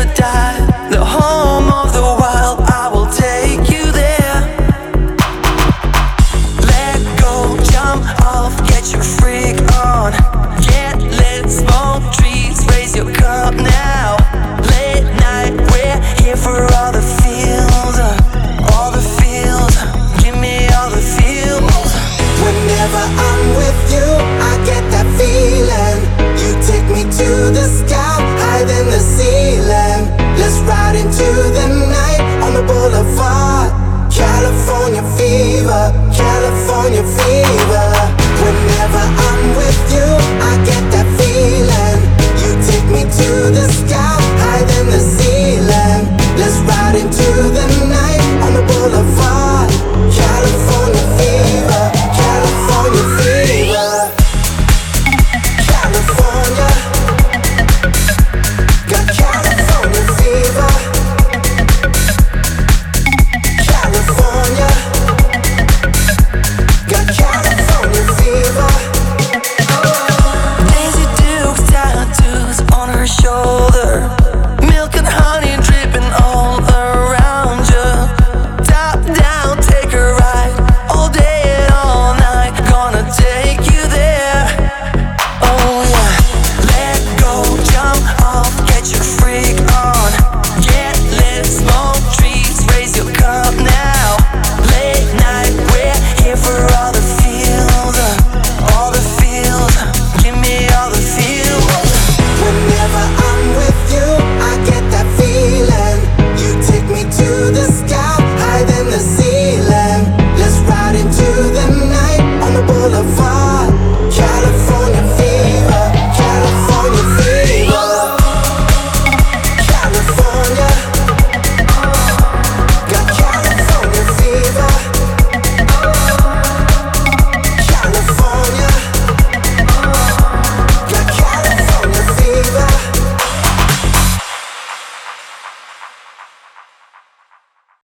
never die.